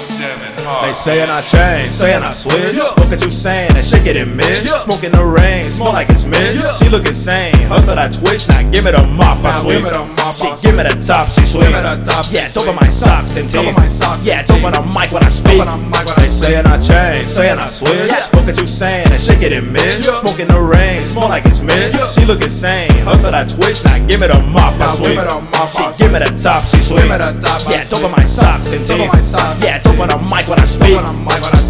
saying I changed, saying I switch. Look at you saying that shit getting missed. Smoking the rain, smell like it's mist. She look insane, her that I twitch. Now give me the mop, I sweep. She give me the top, she sweep. Yeah, dope in my socks and teeth. Yeah, dope on the mic when I speak. They saying I changed, saying I switch. Look at you saying that shit getting missed. Smoking the rain, smell like it's mist. She look insane, her that I twitch. Now give me the mop, I sweep. She give me the top, she sweep. Yeah, dope in my socks and teeth. Yeah, dope on the mic when I speak.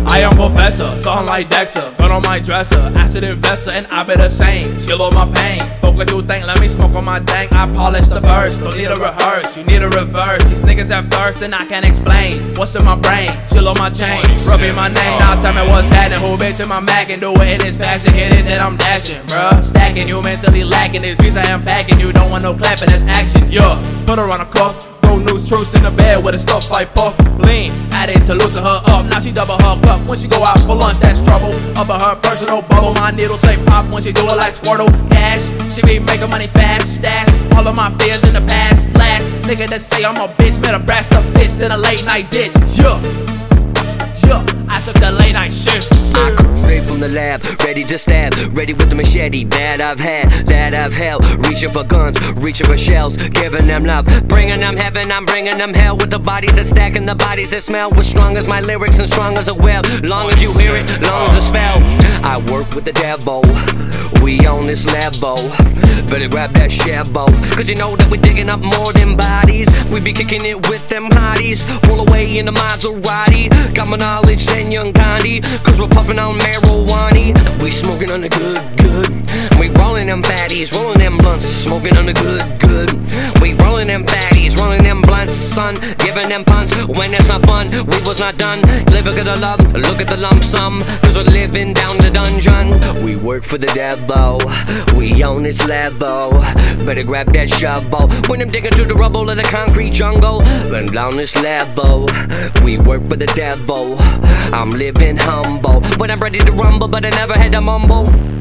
I am professor, something like Dexter. Gun on my dresser, acid investor, and I be the same. Chill on my pain. Fuck what you think, let me smoke on my dank. I polish the verse, don't need a rehearse, you need a reverse. These niggas have thirst and I can't explain what's in my brain. Chill on my chain, rubbing my name. Now tell me what's happening. Who bitch in my Mac and do it in this fashion? Hit it, then I'm dashing, bruh. Stacking you mentally lacking. This piece I am packing. You want no clapping, that's action. Yeah, put her on a cuff. Throw news truths in the bed with a stuff like puff. Lean, added to loosen her up. Now she double her cup when she go out for lunch. That's trouble. Up in her personal bubble. My needle say pop when she do it like Squirtle. Cash, she be making money fast. Stash all of my fears in the past. Last nigga that say I'm a bitch, better brass the fist in a late night ditch. Yeah, yeah. I took the late night shift. I come straight from the lab, ready to stab, ready with the machete that I've had, that I've held. Reaching for guns, reaching for shells, giving them love, bringing them heaven, I'm bringing them hell. With the bodies that stack and the bodies that smell. With strong as my lyrics and strong as a well. Long as you hear it, long as the spell. I work with the devil, we on this level. Better grab that shabo, cause you know that we're digging up more than bodies. We be kicking it with them hotties, roll away in the Maserati. Got my knowledge and young Gandhi, cause we're puffing on marijuana. We smoking on the good, good. We rolling them fatties, rolling them blunts, smoking on the good, good. Son, giving them puns. When it's not fun, we was not done. Living at the love, look at the lump sum, cause we're living down the dungeon. We work for the devil, we own this level. Better grab that shovel. When I'm digging through the rubble of the concrete jungle, then down this level, we work for the devil. I'm living humble when I'm ready to rumble, but I never had to mumble.